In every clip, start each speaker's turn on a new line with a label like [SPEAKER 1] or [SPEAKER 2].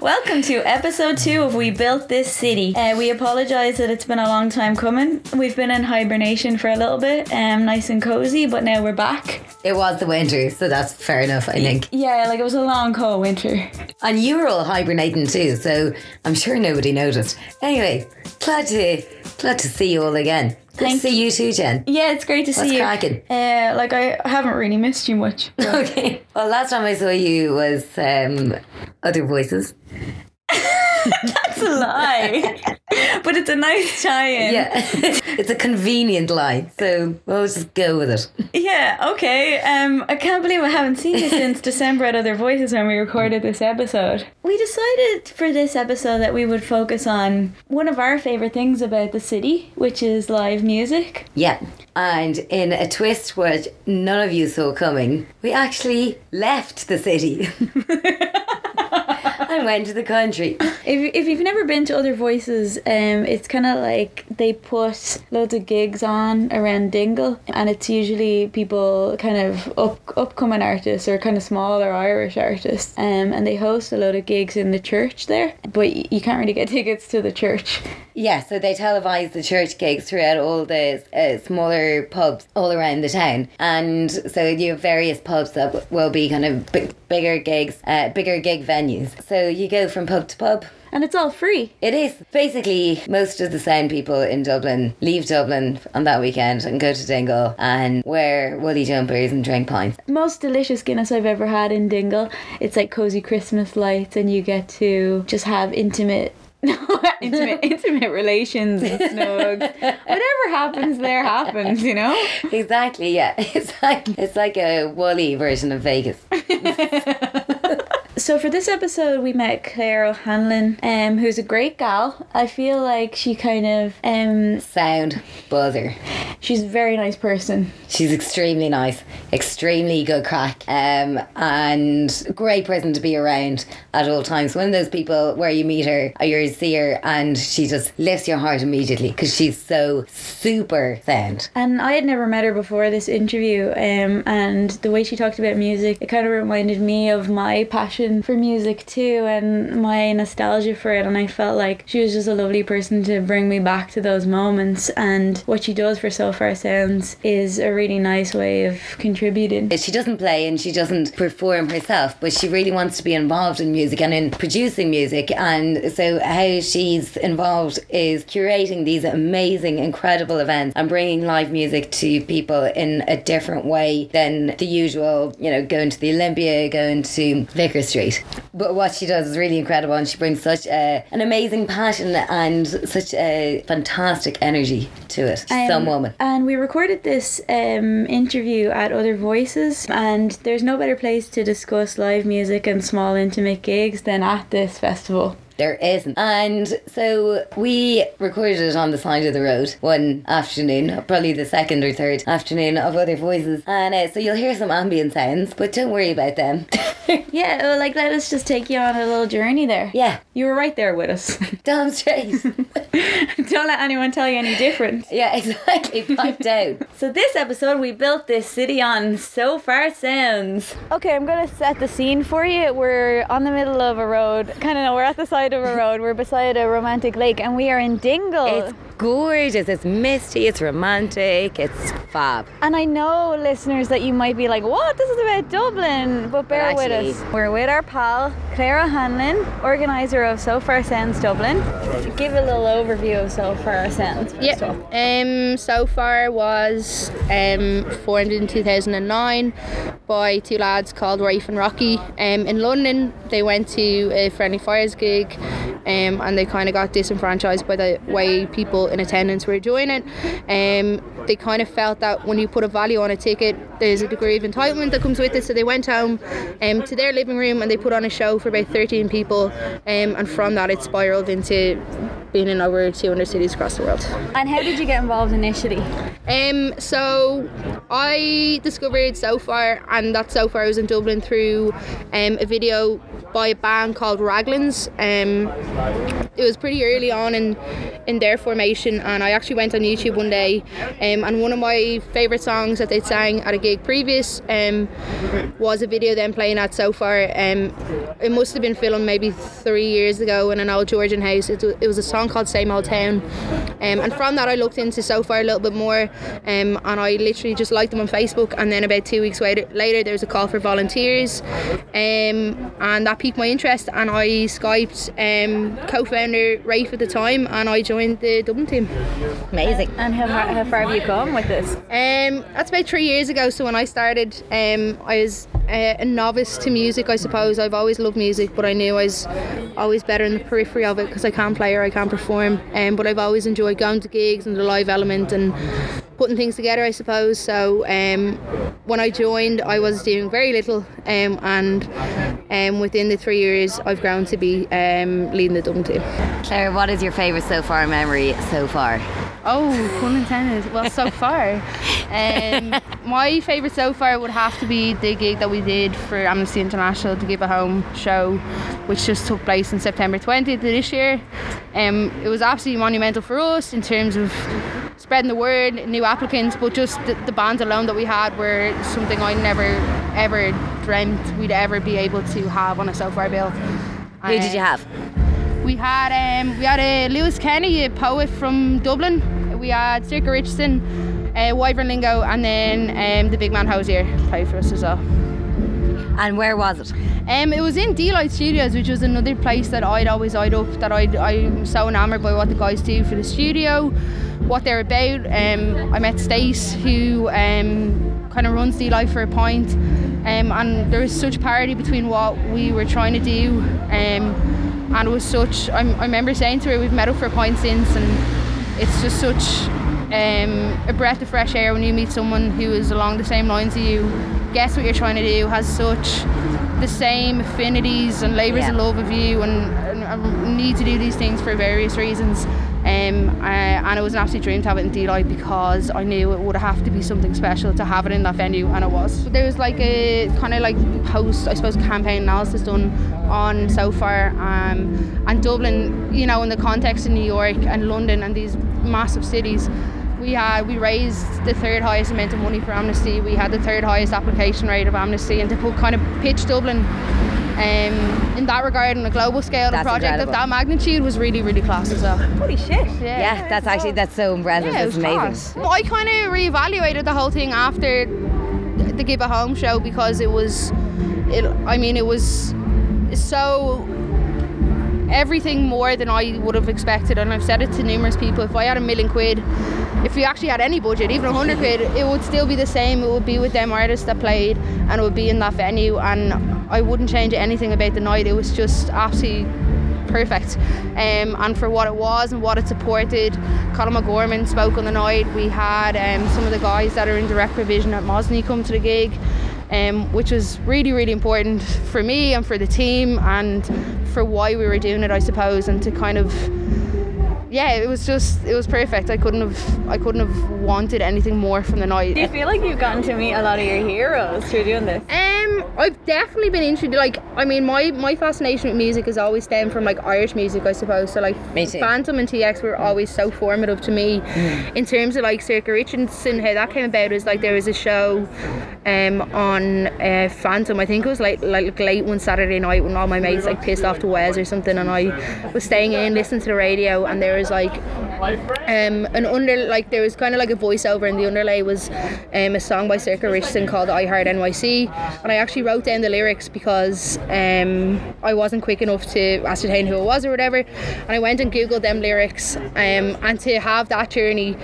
[SPEAKER 1] Welcome to episode two of We Built This City. Uh, we apologise that it's been a long time coming. We've been in hibernation for a little bit, um, nice and cozy, but now we're back.
[SPEAKER 2] It was the winter, so that's fair enough, I think.
[SPEAKER 1] Yeah, like it was a long, cold winter.
[SPEAKER 2] And you were all hibernating too, so I'm sure nobody noticed. Anyway, glad to glad to see you all again. Good
[SPEAKER 1] Thank
[SPEAKER 2] to see you too, Jen.
[SPEAKER 1] Yeah, it's great to
[SPEAKER 2] What's
[SPEAKER 1] see you.
[SPEAKER 2] cracking?
[SPEAKER 1] Uh, like I haven't really missed you much.
[SPEAKER 2] Okay. Well, last time I saw you was um, Other Voices.
[SPEAKER 1] That's a lie. but it's a nice tie-in.
[SPEAKER 2] Yeah, it's a convenient lie, so we'll just go with it.
[SPEAKER 1] Yeah, okay. Um, I can't believe I haven't seen you since December at Other Voices when we recorded this episode. We decided for this episode that we would focus on one of our favourite things about the city, which is live music.
[SPEAKER 2] Yeah, and in a twist which none of you saw coming, we actually left the city and went to the country.
[SPEAKER 1] If, if you've never been to Other Voices, um, it's kind of like they put loads of gigs on around Dingle, and it's usually people kind of up, upcoming artists or kind of smaller Irish artists, um, and they host a load of gigs in the church there, but you can't really get tickets to the church.
[SPEAKER 2] Yeah, so they televise the church gigs throughout all the uh, smaller pubs all around the town, and so you have various pubs that will be kind of bigger gigs, uh, bigger gig venues. So you go from pub to pub.
[SPEAKER 1] And it's all free.
[SPEAKER 2] It is basically most of the sound people in Dublin leave Dublin on that weekend and go to Dingle and wear woolly jumpers and drink pints.
[SPEAKER 1] Most delicious Guinness I've ever had in Dingle. It's like cozy Christmas lights, and you get to just have intimate. intimate, intimate relations and snugs. Whatever happens there happens, you know.
[SPEAKER 2] Exactly, yeah. It's like it's like a woolly version of Vegas.
[SPEAKER 1] So for this episode, we met Claire O'Hanlon, um, who's a great gal. I feel like she kind of, um,
[SPEAKER 2] Sound buzzer.
[SPEAKER 1] she's a very nice person.
[SPEAKER 2] She's extremely nice, extremely good crack, um, and great person to be around at all times. One of those people where you meet her or you see her and she just lifts your heart immediately because she's so super sound.
[SPEAKER 1] And I had never met her before this interview, um, and the way she talked about music, it kind of reminded me of my passion for music too, and my nostalgia for it. And I felt like she was just a lovely person to bring me back to those moments. And what she does for Sofar Sounds is a really nice way of contributing.
[SPEAKER 2] She doesn't play and she doesn't perform herself, but she really wants to be involved in music and in producing music. And so, how she's involved is curating these amazing, incredible events and bringing live music to people in a different way than the usual, you know, going to the Olympia, going to Vicar But what she does is really incredible and she brings such a, an amazing passion and such a fantastic energy to it. She's some
[SPEAKER 1] Um,
[SPEAKER 2] woman.
[SPEAKER 1] And we recorded this um, interview at Other Voices, and there's no better place to discuss live music and small intimate gigs than at this festival.
[SPEAKER 2] There isn't. And so we recorded it on the side of the road one afternoon, probably the second or third afternoon of Other Voices. And uh, so you'll hear some ambient sounds, but don't worry about them.
[SPEAKER 1] Yeah, well, like let us just take you on a little journey there.
[SPEAKER 2] yeah,
[SPEAKER 1] You were right there with us.
[SPEAKER 2] damn straight.
[SPEAKER 1] Don't let anyone tell you any different.
[SPEAKER 2] yeah, exactly. Pipe down.
[SPEAKER 1] So this episode, we built this city on Sofar Sounds. Okay, I'm gonna set the scene for you. We're on the middle of a road. Kind of know we're at the side of a road. We're beside a romantic lake, and we are in Dingle.
[SPEAKER 2] It's gorgeous, it's misty, it's romantic, it's fab.
[SPEAKER 1] And I know, listeners, that you might be like, what? This is about Dublin. But bear with
[SPEAKER 2] actually-
[SPEAKER 1] us. We're with our pal, Clara Hanlon, organiser of Sofar Sounds Dublin. Give a little overview of Sofar Sounds. first
[SPEAKER 3] Yeah. Um. So far was um formed in 2009 by two lads called Rafe and Rocky. Um. In London, they went to a Friendly Fires gig, um, and they kind of got disenfranchised by the way people in attendance were doing it. Um. They kind of felt that when you put a value on a ticket, there's a degree of entitlement that comes with it. So they went home, um, to their living room and they put on a show for about 13 people, um, and from that it spiraled into been in over 200 cities across the world.
[SPEAKER 1] And how did you get involved initially?
[SPEAKER 3] Um, so I discovered So Far, and that So Far was in Dublin through um, a video by a band called Raglans. Um, it was pretty early on in in their formation, and I actually went on YouTube one day, um, and one of my favourite songs that they sang at a gig previous um, was a video them playing at So Far. Um, it must have been filmed maybe three years ago in an old Georgian house. It, it was a song called Same Old Town, um, and from that I looked into So Far a little bit more, um, and I literally just liked them on Facebook. And then about two weeks later, later there was a call for volunteers, um, and that piqued my interest, and I skyped um, co-founder Rafe at the time, and I joined the Dublin team.
[SPEAKER 2] Amazing.
[SPEAKER 1] And how far, how far have you come with this?
[SPEAKER 3] Um, that's about three years ago. So when I started, um, I was uh, a novice to music, I suppose. I've always loved music, but I knew I was always better in the periphery of it because I can't play or I can't perform. Um, but I've always enjoyed going to gigs and the live element and putting things together, I suppose. So um, when I joined, I was doing very little, um, and um, within the three years, I've grown to be um, leading the Dublin team.
[SPEAKER 2] Claire, what is your favourite so far memory so far?
[SPEAKER 3] Oh, pun intended. Well, so far, um, my favourite so far would have to be the gig that we did for Amnesty International, to Give a Home show, which just took place on September 20th of this year. Um, it was absolutely monumental for us in terms of spreading the word, new applicants, but just the, the bands alone that we had were something I never ever dreamt we'd ever be able to have on a so far bill.
[SPEAKER 2] Who did you have?
[SPEAKER 3] We had um, we had a Lewis Kenny, a poet from Dublin. We had Sorcha Richardson, uh, Wyvern Lingo, and then um, the big man Hozier played for us as well.
[SPEAKER 2] And where was it?
[SPEAKER 3] Um, it was in D-Light Studios, which was another place that I'd always eyed up. That I'd, I'm so enamoured by what the guys do for the studio, what they're about. Um, I met Stace, who um, kind of runs D-Light for a point, um, and there was such parity between what we were trying to do. Um, and it was such. I'm, I remember saying to her, "We've met up for a point since," and it's just such um, a breath of fresh air when you meet someone who is along the same lines as you, gets what you're trying to do, has such the same affinities and labours
[SPEAKER 2] Yeah.
[SPEAKER 3] of love of you, and, and, and need to do these things for various reasons. Um, uh, and it was an absolute dream to have it in D-Light because I knew it would have to be something special to have it in that venue, and it was. There was like a kind of like post, I suppose, campaign analysis done on so far, um, and Dublin, you know, in the context of New York and London and these massive cities. We had we raised the third highest amount of money for Amnesty. We had the third highest application rate of Amnesty, and to put kind of pitch Dublin um, in that regard on a global scale, a project
[SPEAKER 2] incredible.
[SPEAKER 3] of that magnitude was really really class as well.
[SPEAKER 1] Holy shit.
[SPEAKER 2] Yeah, yeah that's actually that's so impressive.
[SPEAKER 3] Yeah, it
[SPEAKER 2] that's amazing.
[SPEAKER 3] class. Well, I kind of reevaluated the whole thing after the Give a Home show because it was, it. I mean, it was so everything more than I would have expected, and I've said it to numerous people. If I had a million quid, if we actually had any budget, even a hundred quid, it would still be the same. It would be with them artists that played, and it would be in that venue, and I wouldn't change anything about the night. It was just absolutely perfect. Um, and for what it was and what it supported, Colm O'Gorman spoke on the night. We had um, some of the guys that are in direct provision at Mosney come to the gig. Um, which was really, really important for me and for the team and for why we were doing it, I suppose, and to kind of yeah, it was just it was perfect. I couldn't have I couldn't have wanted anything more from the night.
[SPEAKER 1] Do you feel like you've gotten to meet a lot of your heroes through doing this?
[SPEAKER 3] Um, I've definitely been interested. Like, I mean, my my fascination with music has always stemmed from like Irish music, I suppose. So like,
[SPEAKER 2] Me too.
[SPEAKER 3] Phantom and TX were always so formative to me. In terms of like Sorcha Richardson, how that came about is like there was a show, um, on uh, Phantom. I think it was like like late one Saturday night when all my mates like pissed off to Wes or something, and I was staying in listening to the radio, and there was like um, an under like there was kind of like a voiceover and the underlay was um, a song by Sorcha Richardson called I Heart NYC and I actually wrote down the lyrics because um, I wasn't quick enough to ascertain who it was or whatever. And I went and googled them lyrics um, and to have that journey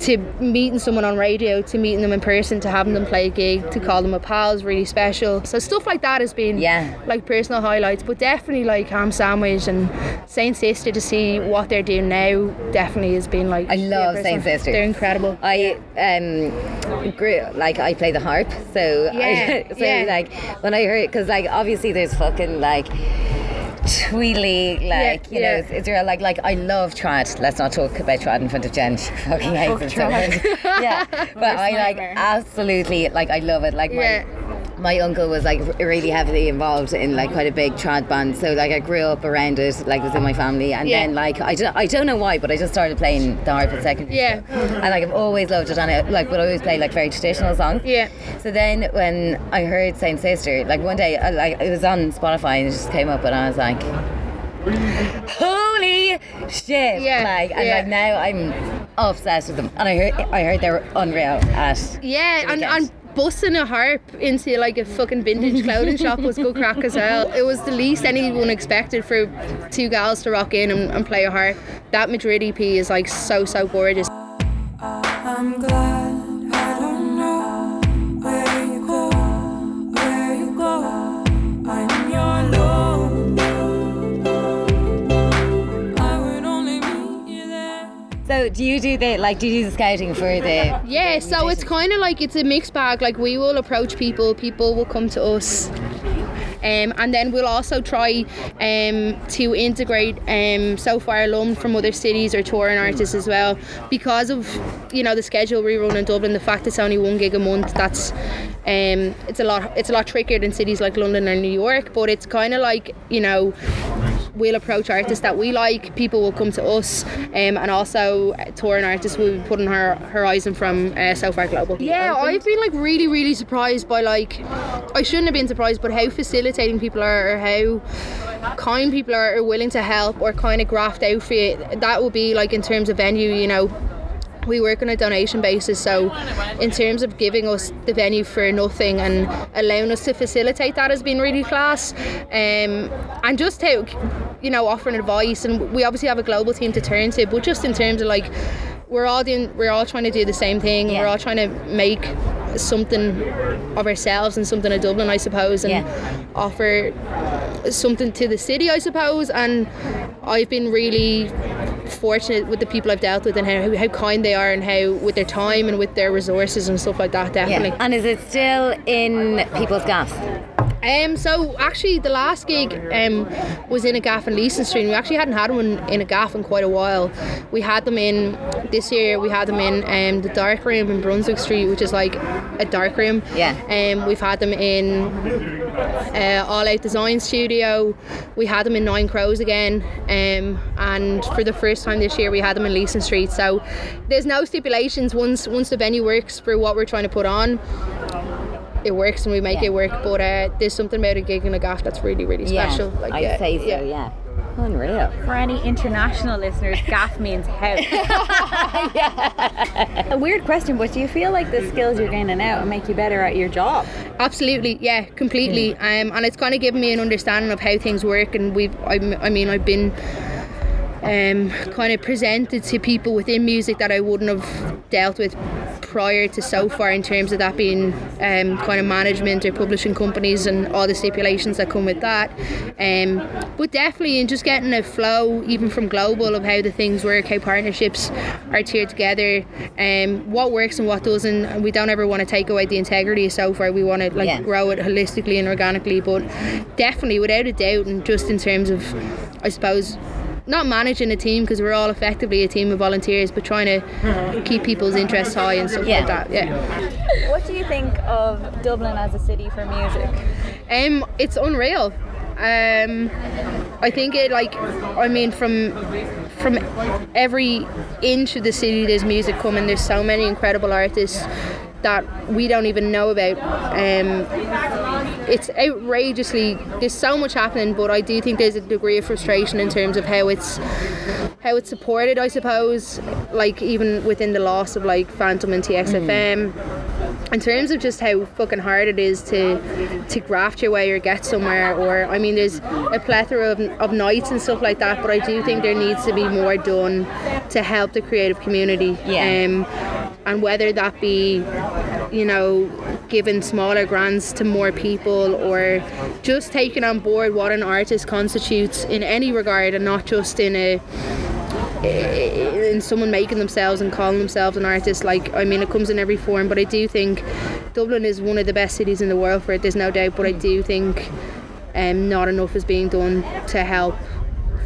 [SPEAKER 3] to meeting someone on radio to meeting them in person to having them play a gig to call them a pal is really special so stuff like that has been
[SPEAKER 2] Yeah.
[SPEAKER 3] like personal highlights but definitely like Ham Sandwich and Saint Sister to see what they're doing now definitely has been like
[SPEAKER 2] I love Saint. Sister.
[SPEAKER 3] they're incredible
[SPEAKER 2] I um grew like I play the harp, so
[SPEAKER 3] Yeah,
[SPEAKER 2] I, so
[SPEAKER 3] yeah.
[SPEAKER 2] like when I heard because like obviously there's fucking like tweedly, like you
[SPEAKER 3] yeah.
[SPEAKER 2] know, it's, it's real. Like like I love trad. Let's not talk about trad in front of Jen. She fucking hates it so
[SPEAKER 1] trad.
[SPEAKER 2] much. yeah, but I like absolutely like I love it. Like my. My uncle was like really heavily involved in like quite a big trad band, so like I grew up around it, like it was in my family, and
[SPEAKER 3] Yeah.
[SPEAKER 2] then like I don't, I don't know why, but I just started playing the harp at secondary.
[SPEAKER 3] Yeah.
[SPEAKER 2] school. and like I've always loved it, and I like would always play like very traditional songs.
[SPEAKER 3] Yeah.
[SPEAKER 2] So then when I heard Saint Sister, like one day, I, like it was on Spotify and it just came up, and I was like, "Holy shit!"
[SPEAKER 3] Yeah,
[SPEAKER 2] Like and
[SPEAKER 3] yeah.
[SPEAKER 2] like now I'm obsessed with them, and I heard I heard they were unreal at
[SPEAKER 3] Yeah, and, and busting a harp into like a fucking vintage clothing shop was good crack as well. It was the least anyone expected for two gals to rock in and, and play a harp. That Madrid EP is like so so gorgeous.
[SPEAKER 2] Do you do the like? Do you do the scouting for the?
[SPEAKER 3] Yeah, so it's kind of like it's a mixed bag. Like we will approach people, people will come to us. Um, and then we'll also try um, to integrate um, so far alum from other cities or touring artists as well because of you know the schedule we run in Dublin the fact it's only one gig a month that's um, it's a lot it's a lot trickier than cities like London or New York but it's kind of like you know we'll approach artists that we like. People will come to us um, and also touring artists will be putting her horizon from uh, so far global. Yeah I've been like really really surprised by like I shouldn't have been surprised but how facilitating people are or how kind people are, are willing to help or kind of graft out for you. That would be like in terms of venue you know we work on a donation basis so in terms of giving us the venue for nothing and allowing us to facilitate that has been really class um, and just how you know offering advice and we obviously have a global team to turn to but just in terms of like we're all doing we're all trying to do the same thing
[SPEAKER 2] Yeah.
[SPEAKER 3] we're all trying to make something of ourselves and something of Dublin I suppose and
[SPEAKER 2] Yeah.
[SPEAKER 3] offer something to the city I suppose and I've been really fortunate with the people I've dealt with and how, how kind they are and how with their time and with their resources and stuff like that definitely
[SPEAKER 2] Yeah. And is it still in people's gaffs?
[SPEAKER 3] um, so actually the last gig um, was in a gaff in Leeson Street we actually hadn't had one in a gaff in quite a while we had them in this year we had them in um, the dark room in Brunswick Street which is like a dark room
[SPEAKER 2] Yeah.
[SPEAKER 3] um, we've had them in uh, All Out Design Studio. We had them in Nine Crows again, um, and for the first time this year, we had them in Leeson Street. So there's no stipulations once once the venue works for what we're trying to put on. It works and we make
[SPEAKER 2] Yeah.
[SPEAKER 3] it work, but uh, there's something about a gig in a gaff that's really, really special.
[SPEAKER 2] Yeah,
[SPEAKER 3] Like,
[SPEAKER 2] I'd
[SPEAKER 3] yeah,
[SPEAKER 2] say so. Yeah. Unreal.
[SPEAKER 4] For any international listeners, gaff means house. A weird question, but do you feel like the skills you're gaining out make you better at your job?
[SPEAKER 3] Absolutely, yeah, completely. Um, and it's kind of given me an understanding of how things work. And we've, I, I mean, I've been um, kind of presented to people within music that I wouldn't have dealt with prior to so far in terms of that being um, kind of management or publishing companies and all the stipulations that come with that. Um, but definitely in just getting a flow even from global of how the things work, how partnerships are tiered together, um, what works and what doesn't. And we don't ever want to take away the integrity of so far. We want to like
[SPEAKER 2] Yeah.
[SPEAKER 3] grow it holistically and organically, but definitely without a doubt and just in terms of I suppose not managing a team because we're all effectively a team of volunteers, but trying to keep people's interests high and stuff
[SPEAKER 2] Yeah.
[SPEAKER 3] like that. Yeah.
[SPEAKER 4] What do you think of Dublin as a city for music?
[SPEAKER 3] Um, it's unreal. Um, I think it like, I mean, from from every inch of the city, there's music coming. There's so many incredible artists that we don't even know about. Um, it's outrageously. There's so much happening, but I do think there's a degree of frustration in terms of how it's how it's supported. I suppose, like even within the loss of like Phantom and TXFM in terms of just how fucking hard it is to to graft your way or get somewhere or I mean there's a plethora of, of nights and stuff like that but I do think there needs to be more done to help the creative community
[SPEAKER 2] Yeah.
[SPEAKER 3] um, and whether that be you know giving smaller grants to more people or just taking on board what an artist constitutes in any regard and not just in a in someone making themselves and calling themselves an artist. Like I mean it comes in every form but I do think Dublin is one of the best cities in the world for it there's no doubt but I do think um, not enough is being done to help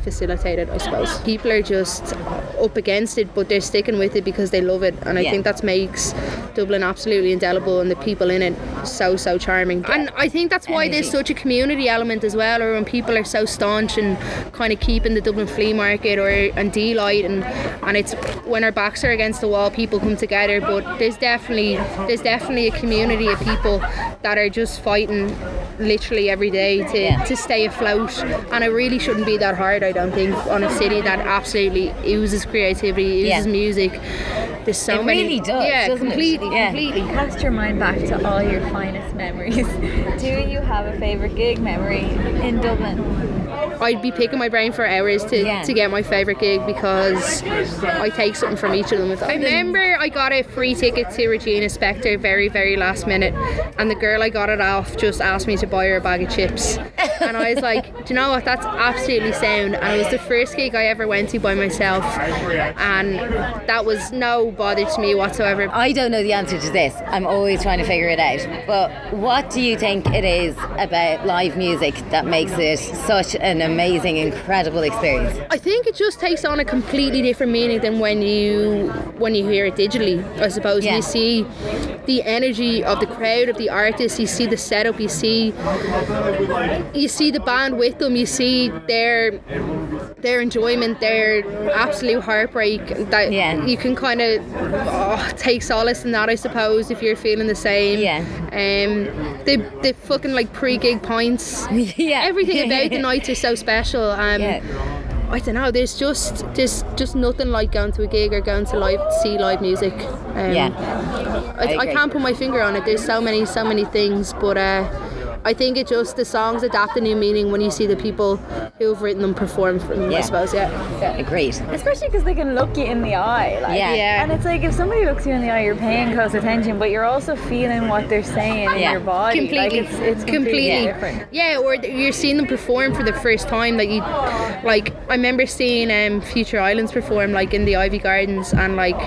[SPEAKER 3] facilitate it I suppose. People are just up against it but they're sticking with it because they love it. And I
[SPEAKER 2] Yeah.
[SPEAKER 3] think that makes Dublin absolutely indelible and the people in it so so charming. And I think that's why there's such a community element as well or when people are so staunch and kind of keeping the Dublin flea market or and D-Light and and it's when our backs are against the wall people come together. But there's definitely there's definitely a community of people that are just fighting literally every day to,
[SPEAKER 2] Yeah.
[SPEAKER 3] to stay afloat and it really shouldn't be that hard I don't think on a city that absolutely oozes creativity oozes
[SPEAKER 2] Yeah.
[SPEAKER 3] music there's so
[SPEAKER 2] It
[SPEAKER 3] many
[SPEAKER 2] really does,
[SPEAKER 3] yeah
[SPEAKER 2] doesn't it?
[SPEAKER 3] completely
[SPEAKER 2] Yeah.
[SPEAKER 3] completely
[SPEAKER 4] Cast your mind back to all your finest memories. Do you have a favourite gig memory in Dublin?
[SPEAKER 3] I'd be picking my brain for hours to,
[SPEAKER 2] Yeah.
[SPEAKER 3] to get my favourite gig because I take something from each of them. I remember I got a free ticket to Regina Spektor very, very last minute, and the girl I got it off just asked me to buy her a bag of chips. and I was like, Do you know what? That's absolutely sound. And it was the first gig I ever went to by myself, and that was no bother to me whatsoever.
[SPEAKER 2] I don't know the answer to this. I'm always trying to figure it out. But what do you think it is about live music that makes it such an amazing, incredible experience?
[SPEAKER 3] I think it just takes on a completely different meaning than when you when you hear it digitally. I suppose
[SPEAKER 2] Yeah.
[SPEAKER 3] you see the energy of the crowd of the artists. You see the setup. You see you see the band with them. You see their their enjoyment, their absolute heartbreak. That
[SPEAKER 2] Yeah.
[SPEAKER 3] you can kind of oh, take solace in that. I suppose if you're feeling the same.
[SPEAKER 2] Yeah.
[SPEAKER 3] Um. The the fucking like pre-gig points.
[SPEAKER 2] yeah.
[SPEAKER 3] Everything about the nights are so special. Um,
[SPEAKER 2] Yeah.
[SPEAKER 3] I don't know. There's just there's just nothing like going to a gig or going to live see live music. Um,
[SPEAKER 2] Yeah.
[SPEAKER 3] I,
[SPEAKER 2] I
[SPEAKER 3] I, can't put my finger on it. There's so many so many things, but uh, I think it just the songs adapt a new meaning when you see the people who've written them perform. From,
[SPEAKER 2] Yeah.
[SPEAKER 3] I suppose, yeah. yeah.
[SPEAKER 2] Agreed.
[SPEAKER 4] Especially because they can look you in the eye. Like,
[SPEAKER 2] Yeah.
[SPEAKER 3] Yeah.
[SPEAKER 4] And it's like if somebody looks you in the eye, you're paying close attention, but you're also feeling what they're saying in your body.
[SPEAKER 3] completely,
[SPEAKER 4] Like it's, it's completely, different.
[SPEAKER 3] Yeah, or you're seeing them perform for the first time. Like you, like I remember seeing um, Future Islands perform like in the Iveagh Gardens, and like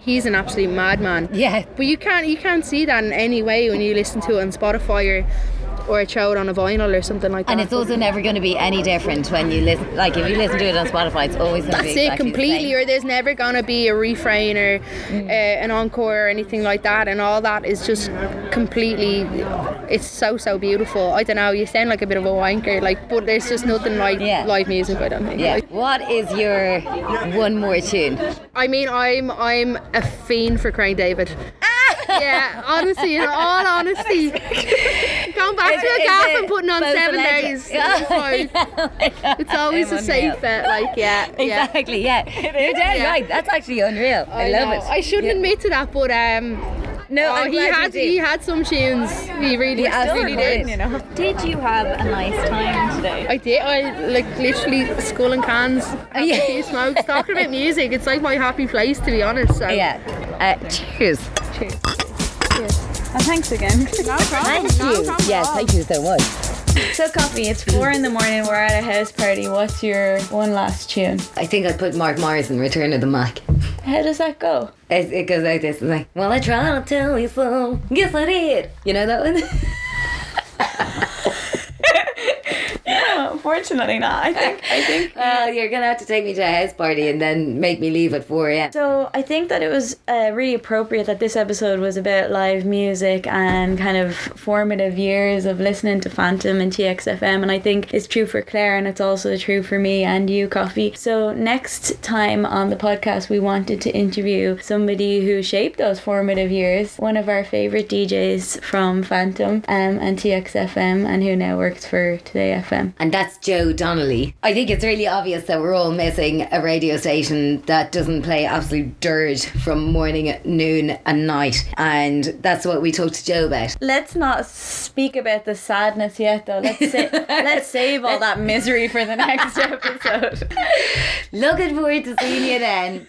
[SPEAKER 3] he's an absolute madman.
[SPEAKER 2] Yeah.
[SPEAKER 3] But you can't you can't see that in any way when you listen to it on Spotify or or throw it on a vinyl or something like that.
[SPEAKER 2] And it's also never going to be any different when you listen. Like if you listen to it on Spotify, it's always going to
[SPEAKER 3] that's
[SPEAKER 2] be
[SPEAKER 3] it
[SPEAKER 2] exactly the
[SPEAKER 3] completely
[SPEAKER 2] same.
[SPEAKER 3] or there's never gonna be a refrain or uh, an encore or anything like that and all that is just completely it's so so beautiful I don't know you sound like a bit of a wanker like but there's just nothing like
[SPEAKER 2] Yeah.
[SPEAKER 3] live music I don't think
[SPEAKER 2] Yeah.
[SPEAKER 3] Like,
[SPEAKER 2] What is your one more tune?
[SPEAKER 3] I mean I'm I'm a fiend for Craig David yeah honestly in all honesty going back to a gaff and putting on seven
[SPEAKER 2] legend-
[SPEAKER 3] days it's, fine. it's always a
[SPEAKER 2] I'm
[SPEAKER 3] safe
[SPEAKER 2] unreal.
[SPEAKER 3] bet like yeah yeah
[SPEAKER 2] Exactly, yeah. You're dead
[SPEAKER 3] Yeah.
[SPEAKER 2] right. That's actually unreal. I, love
[SPEAKER 3] know.
[SPEAKER 2] it.
[SPEAKER 3] I shouldn't
[SPEAKER 2] Yeah.
[SPEAKER 3] admit to that, but um,
[SPEAKER 2] No,
[SPEAKER 3] oh,
[SPEAKER 2] I'm
[SPEAKER 3] he
[SPEAKER 2] glad
[SPEAKER 3] had he had some tunes. He really,
[SPEAKER 2] Yeah,
[SPEAKER 3] he really did.
[SPEAKER 4] You know. Did you have a nice time today?
[SPEAKER 3] I did. I like literally skull and cans. having
[SPEAKER 2] Yeah.
[SPEAKER 3] a few smokes, talking about music. It's like my happy place, to be honest. So.
[SPEAKER 2] Yeah. Uh, cheers.
[SPEAKER 4] Cheers. And thanks again.
[SPEAKER 3] No problem.
[SPEAKER 2] Thank
[SPEAKER 3] no
[SPEAKER 2] you.
[SPEAKER 3] problem at
[SPEAKER 2] Yes, thank you so much.
[SPEAKER 1] So, Coffee, it's four in the morning. We're at a house party. What's your one last tune?
[SPEAKER 2] I think I put Mark Morrison, Return of the Mack.
[SPEAKER 1] How does that go?
[SPEAKER 2] It, it goes like this. It's like, well, I tried to tell you so. Yes, I did. You know that one?
[SPEAKER 1] Unfortunately not. I think. I think.
[SPEAKER 2] well, you're going to have to take me to a house party and then make me leave at 4 a.m.
[SPEAKER 1] So I think that it was uh, really appropriate that this episode was about live music and kind of formative years of listening to Phantom and TXFM, and I think it's true for Claire and it's also true for me and you, Coffee. So next time on the podcast, we wanted to interview somebody who shaped those formative years, one of our favorite DJs from Phantom um, and TXFM, and who now works for Today FM.
[SPEAKER 2] And that's Joe Donnelly. I think it's really obvious that we're all missing a radio station that doesn't play absolute dirt from morning, noon, and night. And that's what we talked to Joe about.
[SPEAKER 1] Let's not speak about the sadness yet, though. Let's sa- let's save all that misery for the next episode.
[SPEAKER 2] Looking forward to seeing you then.